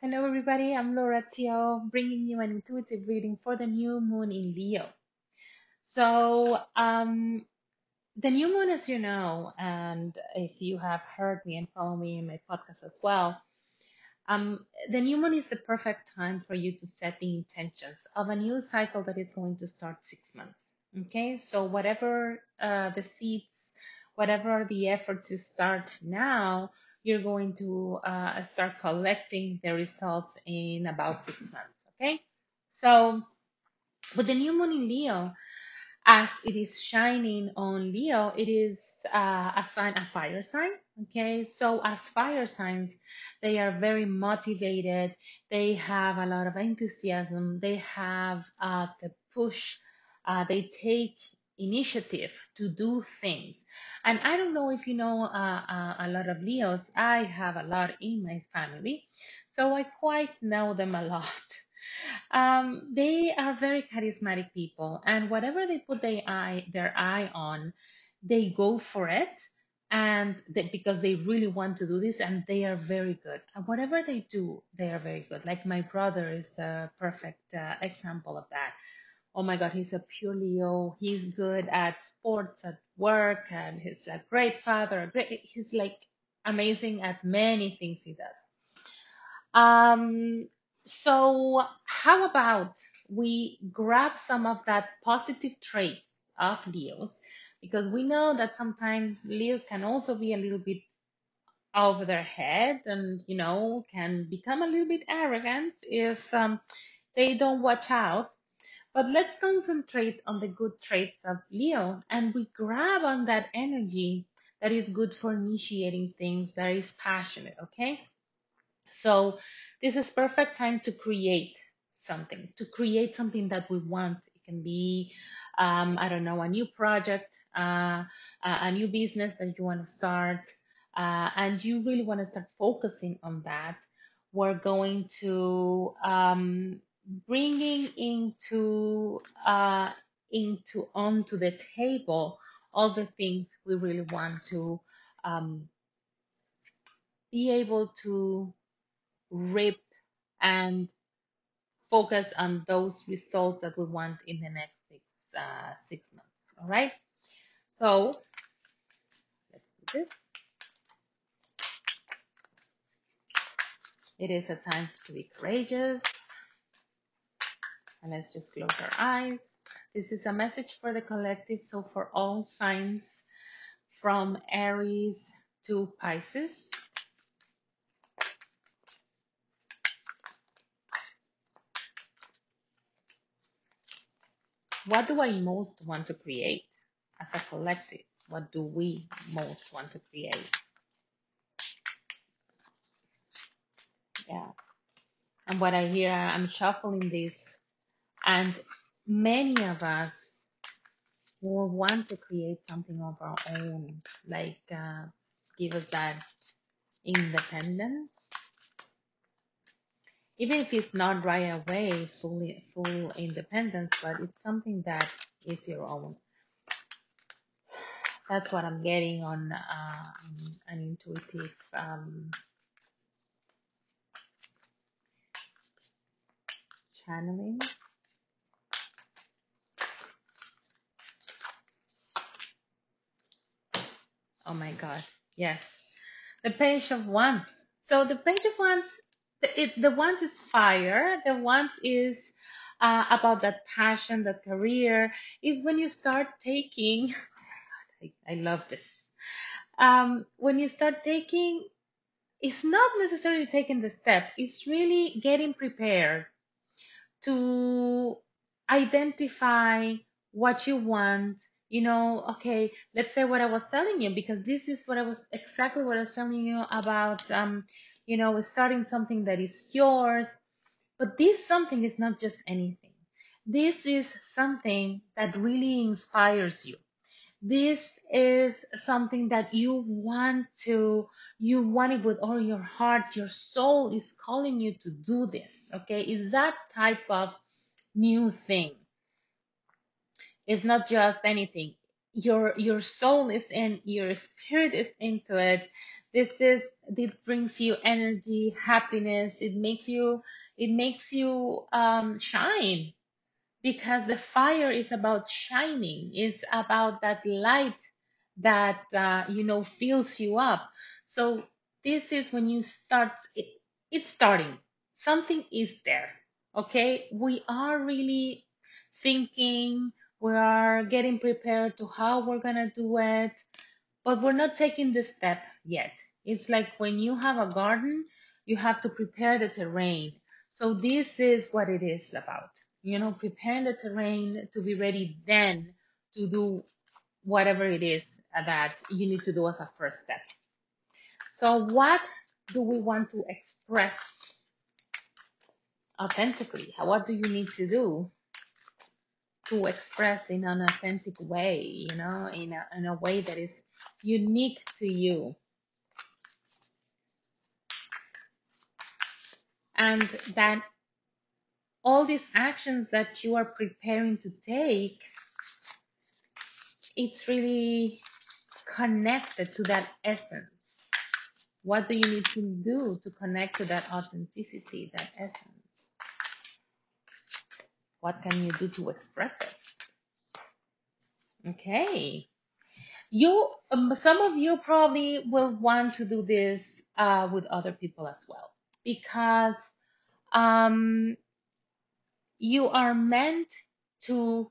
Hello, everybody. I'm Laura Tio, bringing you an intuitive reading for the new moon in Leo. So, um, the new moon, as you know, and if you have heard me and follow me in my podcast as well, um, the new moon is the perfect time for you to set the intentions of a new cycle that is going to start six months. Okay, so whatever uh, the seeds, whatever the efforts you start now, you're going to uh, start collecting the results in about six months. Okay, so with the new moon in Leo, as it is shining on Leo, it is uh, a sign, a fire sign. Okay, so as fire signs, they are very motivated. They have a lot of enthusiasm. They have uh, the push. Uh, they take initiative to do things. And I don't know if you know uh, uh, a lot of Leos. I have a lot in my family, so I quite know them a lot. Um, they are very charismatic people, and whatever they put their eye their eye on, they go for it, and they, because they really want to do this, and they are very good. Whatever they do, they are very good. Like my brother is the perfect uh, example of that. Oh my God, he's a pure Leo. He's good at sports, at work, and he's a great father. a Great, he's like amazing at many things he does. Um, so how about we grab some of that positive traits of Leos because we know that sometimes Leos can also be a little bit over their head and you know can become a little bit arrogant if um, they don't watch out. But let's concentrate on the good traits of Leo and we grab on that energy that is good for initiating things, that is passionate, okay? So this is perfect time to create something, to create something that we want. It can be, um, I don't know, a new project, uh, a new business that you want to start, uh, and you really want to start focusing on that. We're going to um, bringing into uh, into onto the table all the things we really want to um, be able to reap and focus on those results that we want in the next six uh, six months. All right. So let's do this. It is a time to be courageous, and let's just close our eyes. This is a message for the collective. So for all signs from Aries to Pisces. What do I most want to create as a collective? What do we most want to create? Yeah. And what I hear, I'm shuffling this, and many of us will want to create something of our own, like uh, give us that independence, even if it's not right away, fully full independence, but it's something that is your own. That's what I'm getting on uh, an intuitive um, channeling. Oh my God, yes, the page of wands. So the page of wands, the, it, the wands is fire. The wands is uh, about that passion, that career. Is when you start taking. I, I love this. Um, when you start taking, it's not necessarily taking the step. It's really getting prepared to identify what you want you know okay let's say what i was telling you because this is what i was exactly what i was telling you about um you know starting something that is yours. But this something is not just anything. This is something that really inspires you. This is something that you want to you want it with all your heart. Your soul is calling you to do this okay? Is that type of new thing it's not just anything your your soul is in your spirit is into it This is this brings you energy, happiness. It makes you it makes you um, shine because the fire is about shining. It's about that light that uh, you know fills you up. So this is when you start. It, it's starting. Something is there. Okay, we are really thinking. We are getting prepared to how we're gonna do it but we're not taking the step yet. It's like when you have a garden, you have to prepare the terrain. So this is what it is about. You know, preparing the terrain to be ready then to do whatever it is that you need to do as a first step. So what do we want to express authentically? What do you need to do to express in an authentic way, you know, in a, in a way that is unique to you? and that all these actions that you are preparing to take it's really connected to that essence what do you need to do to connect to that authenticity that essence what can you do to express it? Okay. You um, some of you probably will want to do this uh, with other people as well. Because um, you are meant to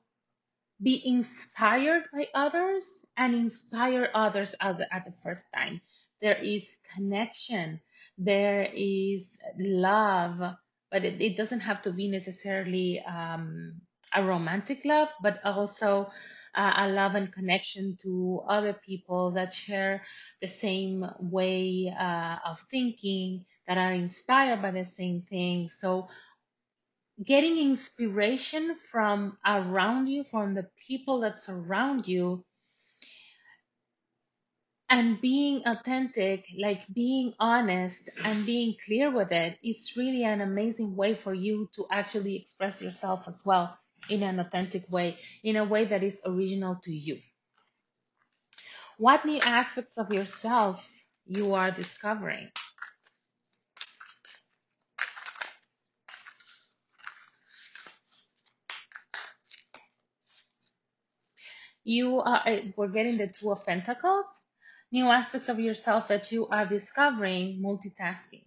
be inspired by others and inspire others at the, at the first time. There is connection, there is love, but it, it doesn't have to be necessarily um, a romantic love, but also uh, a love and connection to other people that share the same way uh, of thinking, that are inspired by the same thing. So getting inspiration from around you, from the people that surround you, and being authentic, like being honest and being clear with it, is really an amazing way for you to actually express yourself as well in an authentic way, in a way that is original to you. What new aspects of yourself you are discovering? You are, uh, we're getting the Two of Pentacles new aspects of yourself that you are discovering, multitasking,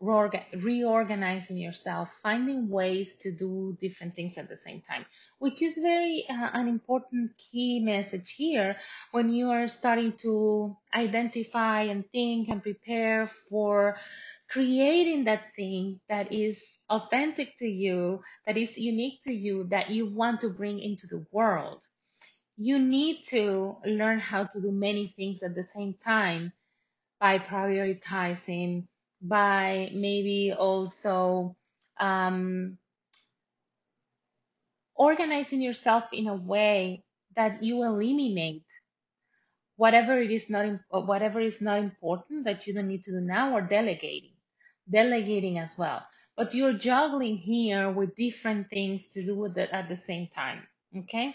reorganizing yourself, finding ways to do different things at the same time, which is very uh, an important key message here when you are starting to identify and think and prepare for creating that thing that is authentic to you, that is unique to you, that you want to bring into the world you need to learn how to do many things at the same time by prioritizing, by maybe also um, organizing yourself in a way that you eliminate whatever it is not whatever is not important that you don't need to do now or delegating delegating as well. But you're juggling here with different things to do with it at the same time okay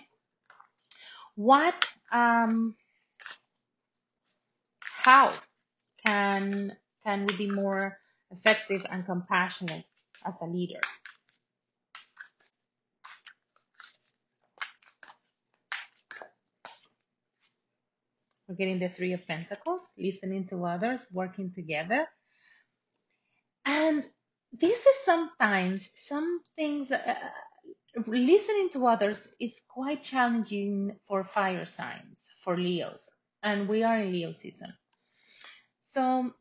what um how can can we be more effective and compassionate as a leader? We're getting the three of pentacles listening to others working together. And this is sometimes some things uh, listening to others is quite challenging for fire signs for leos and we are in leo season so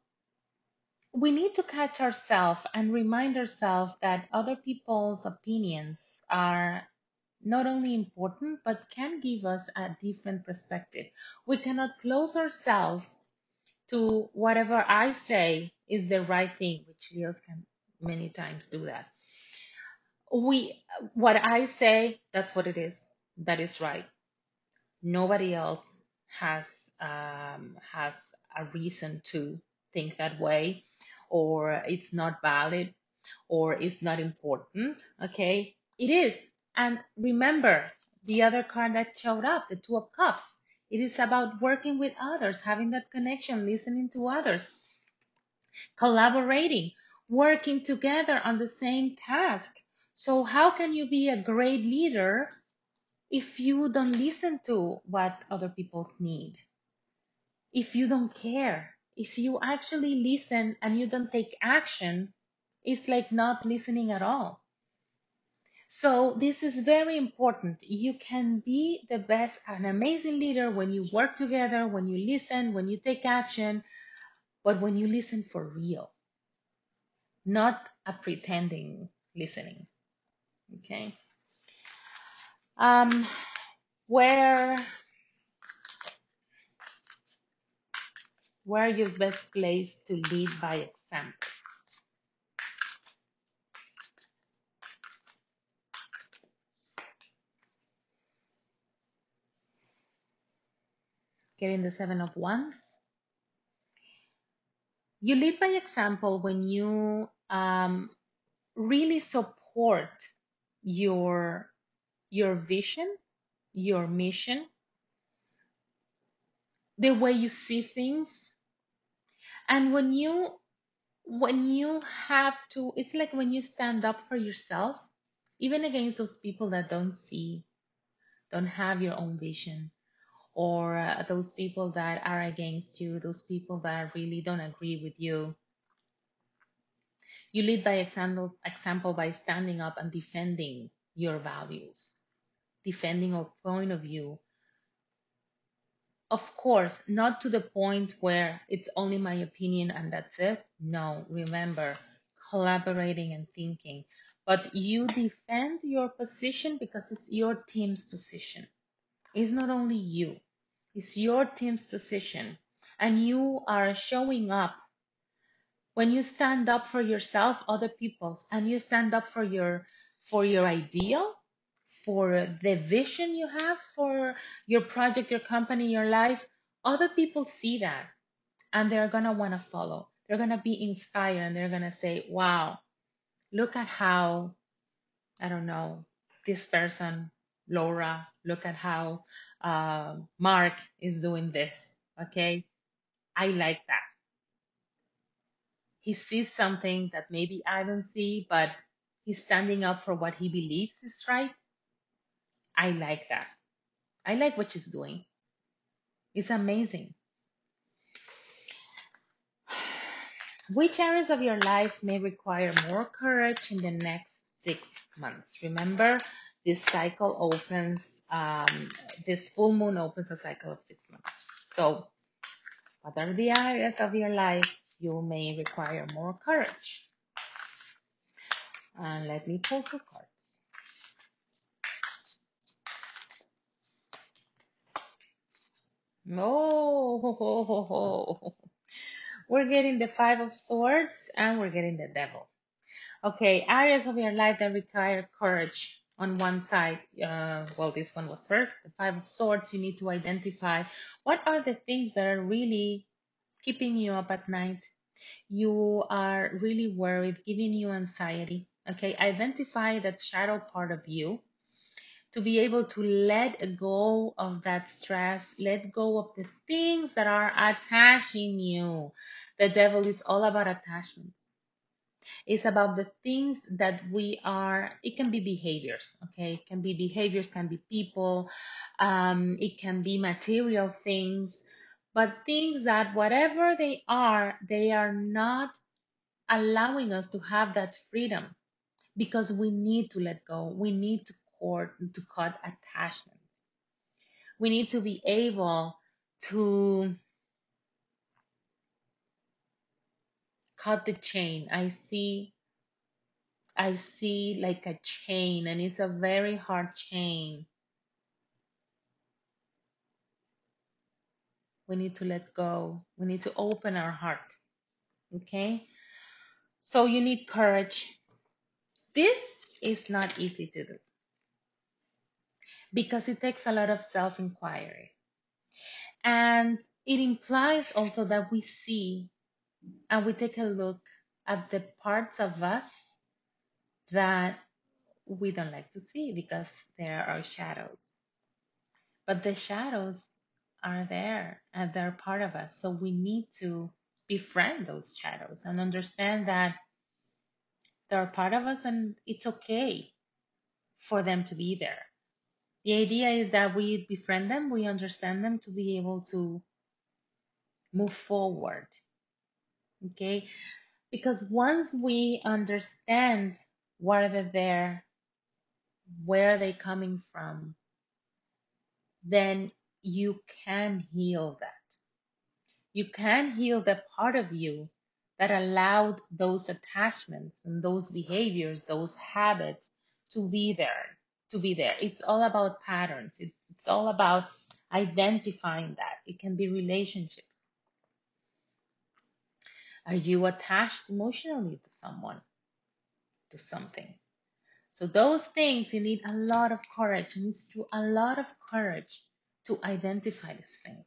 we need to catch ourselves and remind ourselves that other people's opinions are not only important but can give us a different perspective. We cannot close ourselves to whatever I say is the right thing, which Leos can many times do that. We, what I say, that's what it is. That is right. Nobody else has um, has a reason to think that way, or it's not valid, or it's not important. Okay, it is. And remember, the other card that showed up, the Two of Cups, It is about working with others, having that connection, listening to others, collaborating, working together on the same task. So how can you be a great leader if you don't listen to what other people need? If you don't care, if you actually listen and you don't take action, it's like not listening at all. So this is very important. You can be the best, an amazing leader when you work together, when you listen, when you take action, but when you listen for real, not a pretending listening. Okay. Um, where where are you best placed to lead by example? Getting the seven of wands. You lead by example when you um, really support your your vision, your mission, the way you see things, and when you when you have to it's like when you stand up for yourself even against those people that don't see don't have your own vision or uh, those people that are against you those people that really don't agree with you you lead by example example by standing up and defending your values defending a point of view Of course, not to the point where it's only my opinion and that's it. No, remember, collaborating and thinking. But you defend your position because it's your team's position. It's not only you, it's your team's position. And you are showing up when you stand up for yourself, other people's, and you stand up for your for your ideal, for the vision you have for your project, your company, your life, other people see that and they're going to want to follow. They're going to be inspired and they're going to say, wow, look at how, I don't know, this person, Laura, look at how uh, Mark is doing this. Okay. I like that. He sees something that maybe I don't see, but he's standing up for what he believes is right. I like that. I like what she's doing. It's amazing. Which areas of your life may require more courage in the next six months? Remember, this cycle opens, um, this full moon opens a cycle of six months. So, what are the areas of your life you may require more courage? And let me pull two cards. Oh, we're getting the Five of Swords and we're getting the Devil. Okay, areas of your life that require courage on one side. Uh, well, this one was first. The Five of Swords, you need to identify what are the things that are really keeping you up at night. You are really worried, giving you anxiety. Okay, identify that shadow part of you to be able to let go of that stress, let go of the things that are attaching you. The devil is all about attachments. It's about the things that we are, it can be behaviors, okay? It can be behaviors, can be people, um, it can be material things, but things that whatever they are, they are not allowing us to have that freedom because we need to let go. We need to cord to cut attachments. We need to be able to cut the chain. I see I see like a chain and it's a very hard chain. We need to let go. We need to open our heart. Okay? So you need courage. This is not easy to do because it takes a lot of self inquiry. And it implies also that we see and we take a look at the parts of us that we don't like to see because they are shadows. But the shadows are there and they're part of us. So we need to befriend those shadows and understand that they're part of us and it's okay for them to be there. The idea is that we befriend them, we understand them to be able to move forward. Okay? Because once we understand why they're there, where are they're coming from, then you can heal that. You can heal the part of you that allowed those attachments and those behaviors, those habits to be there, to be there. It's all about patterns. It's all about identifying that. It can be relationships. Are you attached emotionally to someone, to something? So those things, you need a lot of courage. It needs to a lot of courage to identify these things.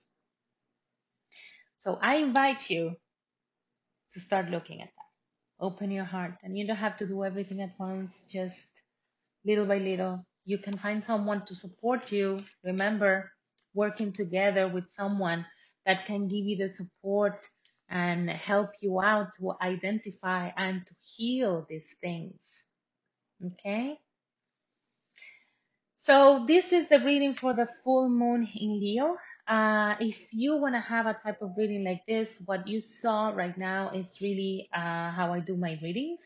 So I invite you to start looking at that. Open your heart, and you don't have to do everything at once. Just little by little, you can find someone to support you. Remember, working together with someone that can give you the support and help you out to identify and to heal these things. Okay? So this is the reading for the full moon in Leo. Uh, if you want to have a type of reading like this, what you saw right now is really uh, how I do my readings.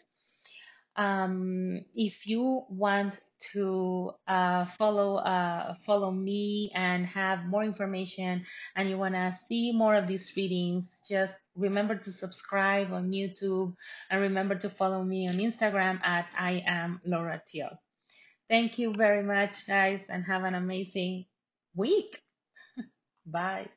Um, if you want to uh, follow uh, follow me and have more information, and you want to see more of these readings, just remember to subscribe on YouTube and remember to follow me on Instagram at I am Laura Tio. Thank you very much, guys, and have an amazing week. Bye.